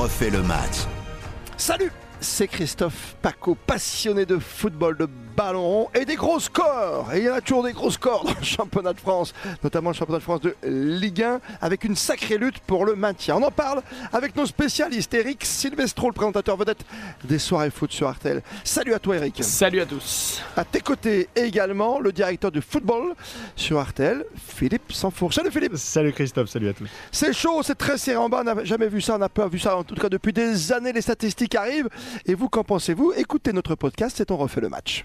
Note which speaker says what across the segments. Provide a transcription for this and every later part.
Speaker 1: refait le match.
Speaker 2: Salut c'est Christophe Paco, passionné de football, de ballon rond et des gros scores. Et il y en a toujours des gros scores dans le championnat de France, notamment le championnat de France de Ligue 1, avec une sacrée lutte pour le maintien. On en parle avec nos spécialistes, Eric Silvestro, le présentateur vedette des soirées foot sur Artel. Salut à toi Eric.
Speaker 3: Salut à tous.
Speaker 2: À tes côtés également, le directeur du football sur Artel, Philippe Sanfour. Salut Philippe.
Speaker 4: Salut Christophe, salut à tous.
Speaker 2: C'est chaud, c'est très serré en bas, on n'a jamais vu ça, on n'a pas vu ça en tout cas depuis des années, les statistiques arrivent. Et vous, qu'en pensez-vous? Écoutez notre podcast, c'est On refait le match.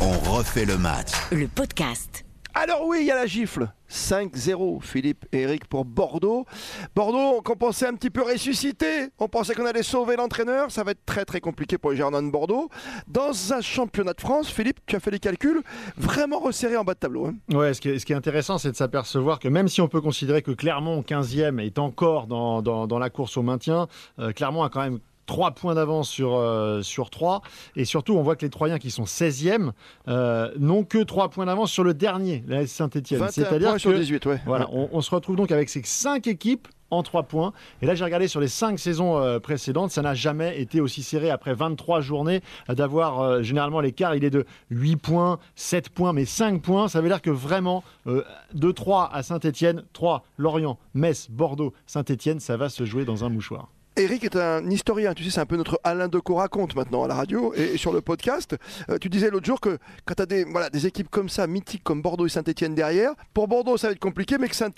Speaker 1: On refait le match.
Speaker 5: Le podcast.
Speaker 2: Alors oui, il y a la gifle. 5-0, Philippe et Eric pour Bordeaux. Bordeaux, qu'on pensait un petit peu ressuscité. On pensait qu'on allait sauver l'entraîneur. Ça va être très très compliqué pour les Girondins de Bordeaux. Dans un championnat de France, Philippe, tu as fait les calculs, vraiment resserré en bas de tableau. Hein.
Speaker 4: Ouais, ce qui, est, intéressant, c'est de s'apercevoir que même si on peut considérer que Clermont, 15e, est encore dans, la course au maintien, euh, Clermont a quand même 3 points d'avance sur, euh, sur 3. Et surtout, on voit que les Troyens qui sont 16e euh, n'ont que 3 points d'avance sur le dernier, la Saint-Etienne.
Speaker 2: C'est-à-dire sur 18, ouais.
Speaker 4: Voilà, on, se retrouve donc avec ces 5 équipes en 3 points. Et là, j'ai regardé sur les 5 saisons euh, précédentes, ça n'a jamais été aussi serré après 23 journées d'avoir généralement l'écart, il est de 8 points, 7 points, mais 5 points. Ça veut dire que vraiment, de 3 à Saint-Etienne, 3, Lorient, Metz, Bordeaux, Saint-Etienne, ça va se jouer dans un mouchoir.
Speaker 2: Eric est un historien, tu sais, c'est un peu notre Alain Decaux raconte maintenant à la radio et, sur le podcast. Euh, tu disais l'autre jour que quand tu as des, voilà, des équipes comme ça, mythiques comme Bordeaux et Saint-Etienne derrière, pour Bordeaux ça va être compliqué, mais que saint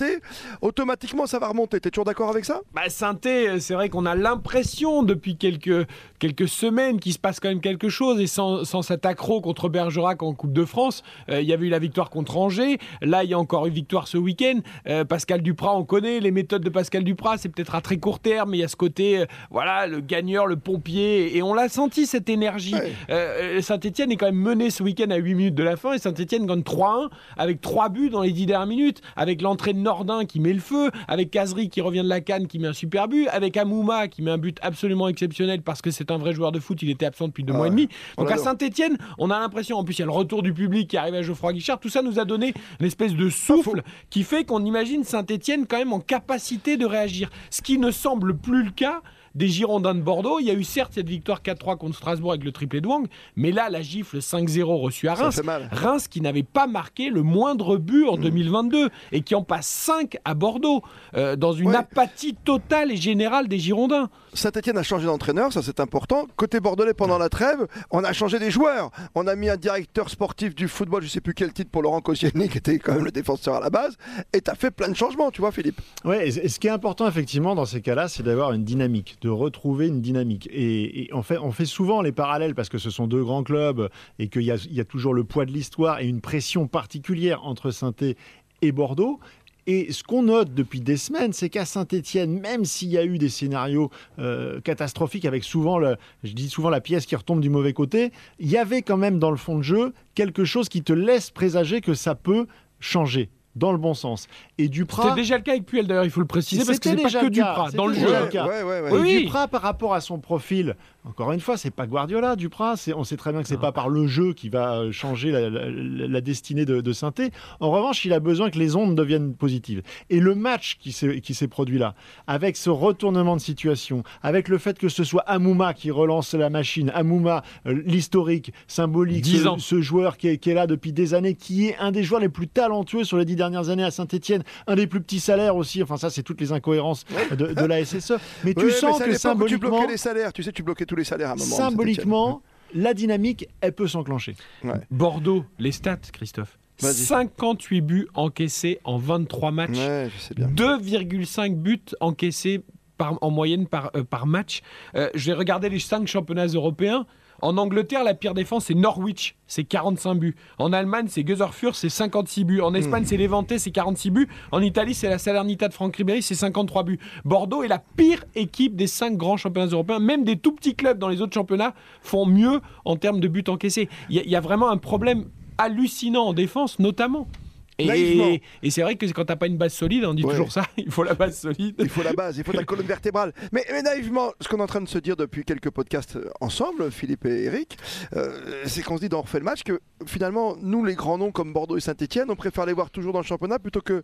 Speaker 2: automatiquement ça va remonter. Tu es toujours d'accord avec ça?
Speaker 3: Bah, saint c'est vrai qu'on a l'impression depuis quelques, quelques semaines qu'il se passe quand même quelque chose et sans, sans cet accro contre Bergerac en Coupe de France, euh, il y avait eu la victoire contre Angers, là il y a encore une victoire ce week-end. Euh, Pascal Duprat, on connaît les méthodes de Pascal Duprat, c'est peut-être à très court terme, mais il y a ce côté euh, voilà le gagneur, le pompier, et on l'a senti cette énergie. Euh, euh, Saint-Etienne est quand même mené ce week-end à 8 minutes de la fin, et Saint-Etienne gagne 3-1 avec 3 buts dans les 10 dernières minutes, avec l'entrée de Nordin qui met le feu, avec Kazri qui revient de la canne qui met un super but, avec Amouma qui met un but absolument exceptionnel parce que c'est un vrai joueur de foot, il était absent depuis deux mois et demi. Donc à Saint-Etienne, on a l'impression, en plus il y a le retour du public qui arrive à Geoffroy Guichard, tout ça nous a donné une espèce de souffle qui fait qu'on imagine Saint-Etienne quand même en capacité de réagir. Ce qui ne semble plus le cas des Girondins de Bordeaux. Il y a eu certes cette victoire 4-3 contre Strasbourg avec le triplé de Wang, mais là, la gifle 5-0 reçue à Reims. Reims qui n'avait pas marqué le moindre but en 2022 mm. et qui en passe 5 à Bordeaux, euh, dans une apathie totale et générale des Girondins.
Speaker 2: Saint-Etienne a changé d'entraîneur, ça c'est important. Côté bordelais, pendant la trêve, on a changé des joueurs. On a mis un directeur sportif du football, je ne sais plus quel titre, pour Laurent Koscielny, qui était quand même le défenseur à la base. Et tu as fait plein de changements, tu vois, Philippe.
Speaker 4: Oui, et ce qui est important, effectivement, dans ces cas-là, c'est d'avoir une dynamique, de retrouver une dynamique. Et, on, fait, on fait souvent les parallèles parce que ce sont deux grands clubs et qu'il y, y a, toujours le poids de l'histoire et une pression particulière entre saint et Bordeaux. Et ce qu'on note depuis des semaines, c'est qu'à Saint-Etienne, même s'il y a eu des scénarios euh, catastrophiques avec souvent, le, je dis souvent la pièce qui retombe du mauvais côté, il y avait quand même dans le fond de jeu quelque chose qui te laisse présager que ça peut changer dans le bon sens. Et Duprat.
Speaker 3: C'était déjà le cas avec Puel d'ailleurs, il faut le préciser, parce que c'est pas que Duprat dans le jeu.
Speaker 4: Oui, Duprat, par rapport à son profil, encore une fois, c'est pas Guardiola, Duprat. On sait très bien que c'est pas par le jeu qui va euh, changer la, destinée de, de Sainté. En revanche, il a besoin que les ondes deviennent positives. Et le match qui s'est produit là, avec ce retournement de situation, avec le fait que ce soit Amouma qui relance la machine, Amouma, euh, l'historique, symbolique, ce, joueur qui est, qui est, là depuis des années, qui est un des joueurs les plus talentueux sur les dix dernières années à Saint-Etienne, un des plus petits salaires aussi. Enfin, ça, c'est toutes les incohérences de, la SSE. Mais tu sens que symboliquement. Tu
Speaker 2: bloquais les salaires, tu sais, tu bloquais tous les salaires à un moment.
Speaker 4: Symboliquement, la dynamique, elle peut s'enclencher.
Speaker 3: Bordeaux, les stats, Christophe. 58 buts encaissés en 23 matchs. 2,5 buts encaissés par, en moyenne par, euh, par match. Euh, J'ai regardé les 5 championnats européens. En Angleterre, la pire défense, c'est Norwich, c'est 45 buts. En Allemagne, c'est Göserfurt, c'est 56 buts. En Espagne, hmm. c'est Levante, c'est 46 buts. En Italie, c'est la Salernità de Franck Ribéry, c'est 53 buts. Bordeaux est la pire équipe des 5 grands championnats européens. Même des tout petits clubs dans les autres championnats font mieux en termes de buts encaissés. Il y, y, a vraiment un problème hallucinant en défense, notamment. Et, c'est vrai que quand t'as pas une base solide, on dit toujours ça, il faut la base solide.
Speaker 2: Il faut la base, il faut ta colonne vertébrale. Mais, naïvement, ce qu'on est en train de se dire depuis quelques podcasts euh, ensemble, Philippe et Eric, euh, c'est qu'on se dit dans refait le match que finalement, nous, les grands noms comme Bordeaux et Saint-Etienne, on préfère les voir toujours dans le championnat plutôt que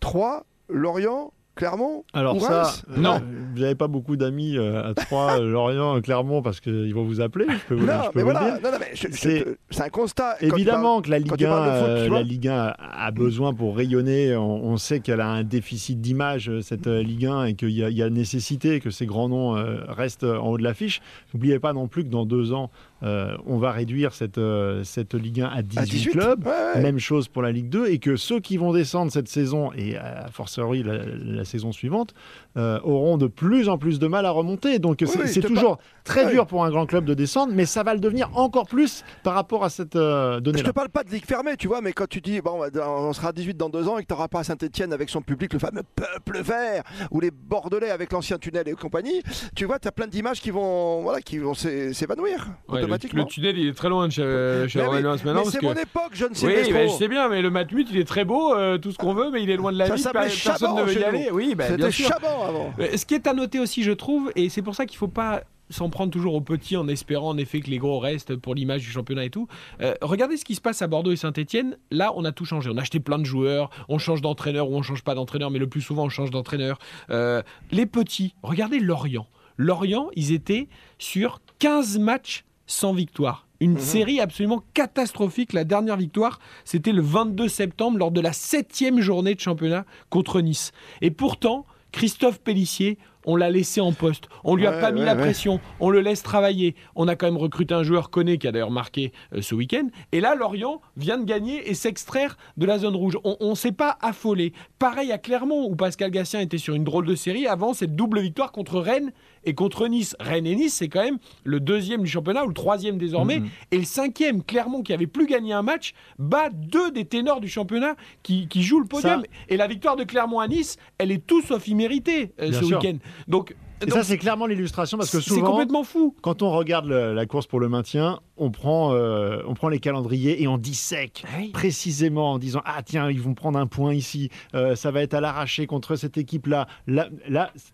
Speaker 2: Troyes, Lorient, Clermont
Speaker 4: Alors
Speaker 2: ou
Speaker 4: ça,
Speaker 2: Reims
Speaker 4: euh,
Speaker 3: Non.
Speaker 4: vous n'avez pas beaucoup d'amis euh, à Troyes, euh, Lorient, Clermont, parce qu'ils vont vous appeler. Je peux vous,
Speaker 2: Non,
Speaker 4: je peux
Speaker 2: mais
Speaker 4: vous
Speaker 2: voilà, non, non, mais
Speaker 4: C'est-
Speaker 2: un constat.
Speaker 4: Évidemment que la Ligue,
Speaker 2: tu
Speaker 4: 1,
Speaker 2: parles de foot, tu
Speaker 4: euh,
Speaker 2: vois.
Speaker 4: la Ligue 1 a besoin pour rayonner. On, on sait qu'elle a un déficit d'image, euh, cette euh, Ligue 1, et qu'il y, y a nécessité que ces grands noms euh, restent en haut de l'affiche. N'oubliez pas non plus que dans deux ans, euh, on va réduire cette, euh, cette Ligue 1 à 18,
Speaker 2: parles- à 18
Speaker 4: clubs.
Speaker 2: Ouais, ouais.
Speaker 4: Même chose pour la Ligue 2 et que ceux qui vont descendre cette saison et à fortiori la, la saison suivante euh, auront de plus en plus de mal à remonter. Donc c'est
Speaker 2: oui,
Speaker 4: toujours très
Speaker 2: Ouais.
Speaker 4: dur pour un grand club de descendre, mais ça va le devenir encore plus par rapport à cette euh,
Speaker 2: Je
Speaker 4: donnée-là.
Speaker 2: te parle pas de ligue fermée, tu vois, mais quand tu dis, bon, on sera 18 dans deux ans et que tu n'auras pas Saint-Etienne avec son public, le fameux peuple vert, ou les Bordelais avec l'ancien tunnel et compagnie, tu vois, tu as plein d'images qui vont, voilà, qui vont s'é- s'évanouir
Speaker 3: Ouais,
Speaker 2: automatiquement.
Speaker 3: le tunnel, il est très loin de chez, chez
Speaker 2: Mais oui,
Speaker 3: maintenant.
Speaker 2: c'est mon
Speaker 3: que-
Speaker 2: époque, je ne sais
Speaker 3: Oui,
Speaker 2: pas
Speaker 3: bah, je sais bien, mais le Matmut, il est très beau, euh, tout ce qu'on veut, mais il est loin de la
Speaker 2: Ça
Speaker 3: ville. per- Personne ne veut y aller. Oui, bah,
Speaker 2: C'était. Chaban avant.
Speaker 3: Euh, Ce qui est à noter aussi, je trouve, et c'est pour ça qu'il ne faut pas s'en prendre toujours aux petits en espérant en effet que les gros restent pour l'image du championnat et tout. Euh, regardez ce qui se passe à Bordeaux et Saint-Etienne. Là, on a tout changé. On a acheté plein de joueurs, on change d'entraîneur ou on change pas d'entraîneur, mais le plus souvent, on change d'entraîneur. Euh, les petits, regardez Lorient. Lorient, ils étaient sur 15 matchs sans victoire. Une
Speaker 2: Mhm.
Speaker 3: série absolument catastrophique. La dernière victoire, c'était le 22 septembre lors de la septième journée de championnat contre Nice. Et pourtant, Christophe Pellissier, on l'a laissé en poste. On lui a
Speaker 2: Ouais,
Speaker 3: pas mis
Speaker 2: ouais,
Speaker 3: la
Speaker 2: ouais.
Speaker 3: pression. On le laisse travailler. On a quand même recruté un joueur connu qui a d'ailleurs marqué euh, ce week-end. Et là, Lorient vient de gagner et s'extraire de la zone rouge. On ne s'est pas affolé. Pareil à Clermont, où Pascal Gassien était sur une drôle de série avant cette double victoire contre Rennes et contre Nice. Rennes et Nice, c'est quand même le deuxième du championnat ou le troisième désormais.
Speaker 4: Mhm.
Speaker 3: Et le cinquième, Clermont, qui avait plus gagné un match, bat deux des ténors du championnat qui, qui jouent le podium.
Speaker 4: Ça-
Speaker 3: Et la victoire de Clermont à Nice, elle est tout sauf imméritée euh, ce week-end. Donc,
Speaker 4: Et
Speaker 3: donc,
Speaker 4: ça, c'est clairement l'illustration parce que
Speaker 3: c'est
Speaker 4: souvent,
Speaker 3: complètement fou.
Speaker 4: quand on regarde le- la course pour le maintien, on prend, euh, on prend les calendriers et on dissèque
Speaker 3: Oui.
Speaker 4: précisément en disant ah tiens ils vont prendre un point ici euh, ça va être à l'arraché contre cette équipe là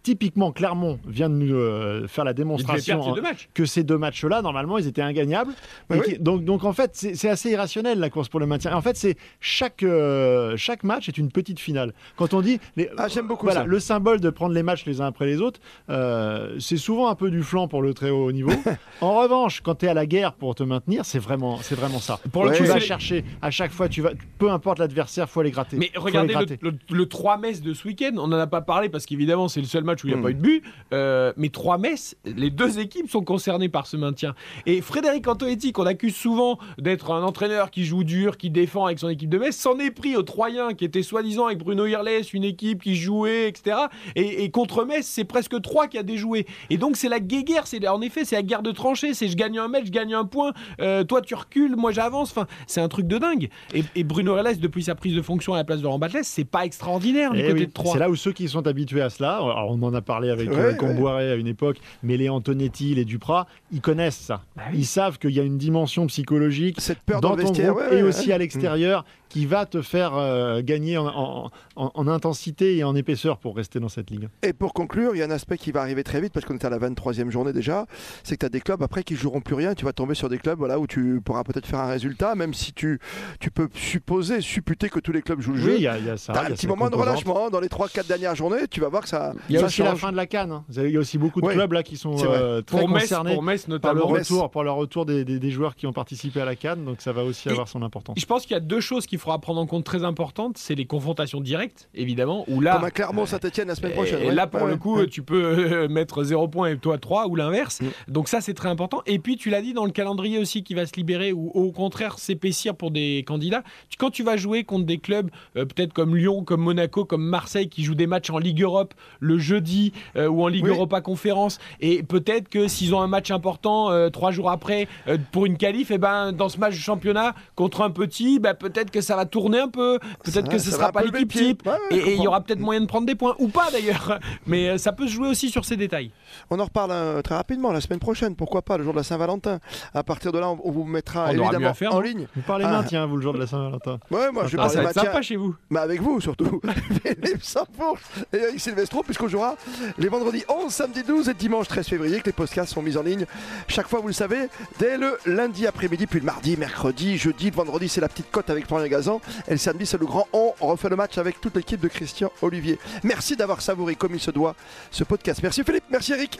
Speaker 4: typiquement Clermont vient de nous euh, faire la démonstration
Speaker 3: ces matchs.
Speaker 4: que ces deux matchs là normalement ils étaient ingagnables
Speaker 2: Bah
Speaker 4: Et
Speaker 2: oui.
Speaker 4: qui- donc donc en fait c'est assez irrationnel la course pour le maintien en fait c'est chaque euh, chaque match est une petite finale quand on dit les-
Speaker 2: Ah, j'aime beaucoup
Speaker 4: voilà
Speaker 2: ça.
Speaker 4: le symbole de prendre les matchs les uns après les autres euh, c'est souvent un peu du flanc pour le très haut niveau en revanche quand tu es à la guerre pour te maintenir c'est vraiment c'est vraiment ça
Speaker 3: Pour le
Speaker 2: Ouais,
Speaker 4: tu vas chercher à chaque fois, tu vas, peu importe l'adversaire, faut les gratter.
Speaker 3: Mais regardez
Speaker 4: gratter.
Speaker 3: le, le, le 3 Metz de ce week-end, on n'en a pas parlé parce qu'évidemment c'est le seul match où il n'y a
Speaker 2: Mm.
Speaker 3: pas eu de but. Euh, mais 3 Metz, les deux équipes sont concernées par ce maintien. Et Frédéric Antonetti, qu'on accuse souvent d'être un entraîneur qui joue dur, qui défend avec son équipe de Metz, s'en est pris aux Troyens qui étaient soi-disant avec Bruno Irles, une équipe qui jouait, etc. Et, et contre Metz, c'est presque 3 qui a déjoué. Et donc c'est la guéguerre, c'est en effet c'est la guerre de tranchées, c'est je gagne un match, je gagne un point, euh, toi tu recules, moi j'avance. Enfin, c'est un truc de dingue. Et, et Bruno Irles, depuis sa prise de fonction à la place de Laurent Batles, c'est pas extraordinaire du
Speaker 4: Eh
Speaker 3: côté
Speaker 4: oui,
Speaker 3: de Troyes.
Speaker 4: c'est là où ceux qui sont habitués à cela, alors on en a parlé avec
Speaker 2: Ouais,
Speaker 4: euh,
Speaker 2: ouais.
Speaker 4: À une époque, mais les Antonetti, les Duprat, ils connaissent ça.
Speaker 3: Bah.
Speaker 4: Ils savent qu'il y a une dimension psychologique
Speaker 2: Cette peur
Speaker 4: dans ton groupe
Speaker 2: ouais,
Speaker 4: et
Speaker 2: ouais,
Speaker 4: aussi à l'extérieur qui va te faire euh, gagner en, en- en- en intensité et en épaisseur pour rester dans cette ligue.
Speaker 2: Et pour conclure, il y a un aspect qui va arriver très vite parce qu'on est à la 23e journée déjà. C'est que tu as des clubs après qui joueront plus rien. Tu vas tomber sur des clubs voilà, où tu pourras peut-être faire un résultat, même si tu, tu peux supposer, supputer que tous les clubs jouent le jeu.
Speaker 4: Oui, il y a, y a ça. Y
Speaker 2: un
Speaker 4: a
Speaker 2: petit moment de relâchement dans les 3-4 dernières journées. Tu vas voir que ça,
Speaker 4: Il y a
Speaker 2: ça
Speaker 4: aussi la fin de la canne. hein. Il y a aussi beaucoup de clubs là qui sont euh, très
Speaker 3: pour Metz,
Speaker 4: concernés
Speaker 3: pour Metz
Speaker 4: par le
Speaker 3: notamment.
Speaker 4: Retour, pour le retour des, des- des joueurs qui ont participé à la Cannes, donc ça va aussi
Speaker 3: Et-
Speaker 4: avoir son importance.
Speaker 3: Je pense qu'il y a deux choses qu'il faudra prendre en compte très importantes. C'est les confrontations directes, évidemment, où là.
Speaker 2: Comme un Clermont Saint-Etienne la semaine prochaine.
Speaker 3: Et
Speaker 2: ouais.
Speaker 3: là, pour
Speaker 2: Ouais,
Speaker 3: le
Speaker 2: ouais.
Speaker 3: coup, tu peux euh, mettre 0 points et toi 3 ou l'inverse.
Speaker 2: Mm.
Speaker 3: Donc, ça, c'est très important. Et puis, tu l'as dit dans le calendrier aussi qui va se libérer ou au contraire s'épaissir pour des candidats. Quand tu vas jouer contre des clubs, euh, peut-être comme Lyon, comme Monaco, comme Marseille, qui jouent des matchs en Ligue Europe le jeudi euh, ou en Ligue
Speaker 2: Oui.
Speaker 3: Europa Conférence, et peut-être que s'ils ont un match important euh, trois jours après euh, pour une qualif, et ben, dans ce match de championnat contre un petit, ben, peut-être que ça va tourner un peu, peut-être
Speaker 2: Ça-
Speaker 3: que ce
Speaker 2: ça
Speaker 3: sera pas l'équipe type.
Speaker 2: Ouais, ouais,
Speaker 3: Et- il y aura peut-être moyen de prendre des points, ou pas d'ailleurs. Mais euh, ça peut se jouer aussi sur ces détails.
Speaker 2: On en reparle euh, très rapidement la semaine prochaine, pourquoi pas, le jour de la Saint-Valentin. À partir de là, on, vous mettra
Speaker 3: On
Speaker 2: évidemment
Speaker 3: mieux à faire,
Speaker 2: en ligne.
Speaker 4: Vous parlez
Speaker 2: Ah.
Speaker 4: maintien, vous, le jour de la Saint-Valentin.
Speaker 2: Ouais, moi je vais
Speaker 4: Ah,
Speaker 2: parler
Speaker 3: ça va être sympa chez vous.
Speaker 2: Mais avec vous surtout, Philippe Saint-Fourche et Eric Silvestro, puisqu'on jouera les vendredis 11, samedi 12 et dimanche 13 février, que les podcasts sont mis en ligne chaque fois, vous le savez, dès le lundi après-midi, puis le mardi, mercredi, jeudi, le vendredi, c'est la petite cote avec Florian Gazan, et le samedi, c'est le grand. On refait le match avec toute l'équipe de Christian Olivier. Merci d'avoir savouré comme il se doit ce podcast. Merci Philippe, merci Eric.